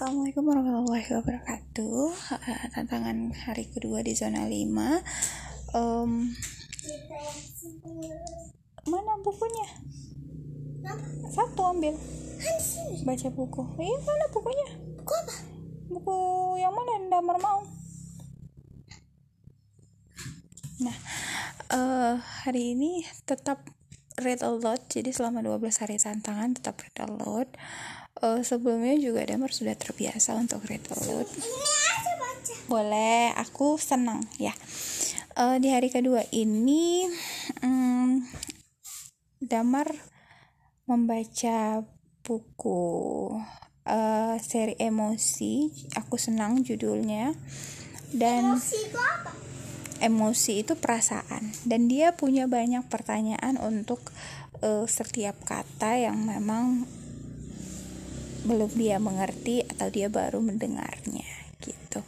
Assalamualaikum warahmatullahi wabarakatuh uh, Tantangan hari kedua di zona 5 um, Mana bukunya? Satu ambil Baca buku Iya mana bukunya? Buku apa? Buku yang mana yang damar mau? Nah uh, Hari ini tetap read a lot Jadi selama 12 hari tantangan tetap read a lot uh, sebelumnya juga Damar sudah terbiasa untuk read aloud. Boleh, aku senang ya. Uh, di hari kedua ini, um, Damar membaca buku uh, seri emosi. Aku senang judulnya. Dan emosi itu apa? Emosi itu perasaan. Dan dia punya banyak pertanyaan untuk uh, setiap kata yang memang belum dia mengerti atau dia baru mendengarnya gitu.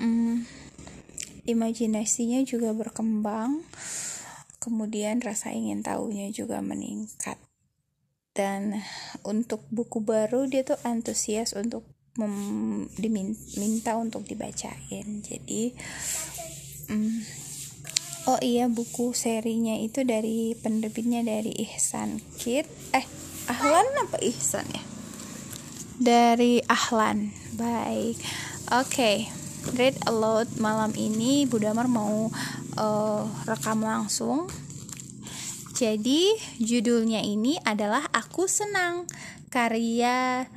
Hmm, imajinasinya juga berkembang kemudian rasa ingin tahunya juga meningkat. Dan untuk buku baru dia tuh antusias untuk mem, diminta untuk dibacain. Jadi hmm, oh iya buku serinya itu dari penerbitnya dari Ihsan Kit. Eh Ahlan apa Ihsan ya dari Ahlan. Baik. Oke. Okay. Read aloud malam ini Bu Damar mau uh, rekam langsung. Jadi judulnya ini adalah Aku Senang karya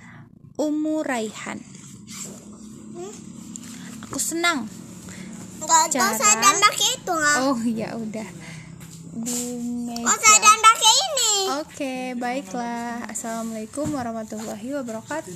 Umu Raihan. Aku senang. Enggak, Cara... usah dan pakai itu Oh ya udah. Usah dan pakai ini. Oke, okay, baiklah. Assalamualaikum warahmatullahi wabarakatuh.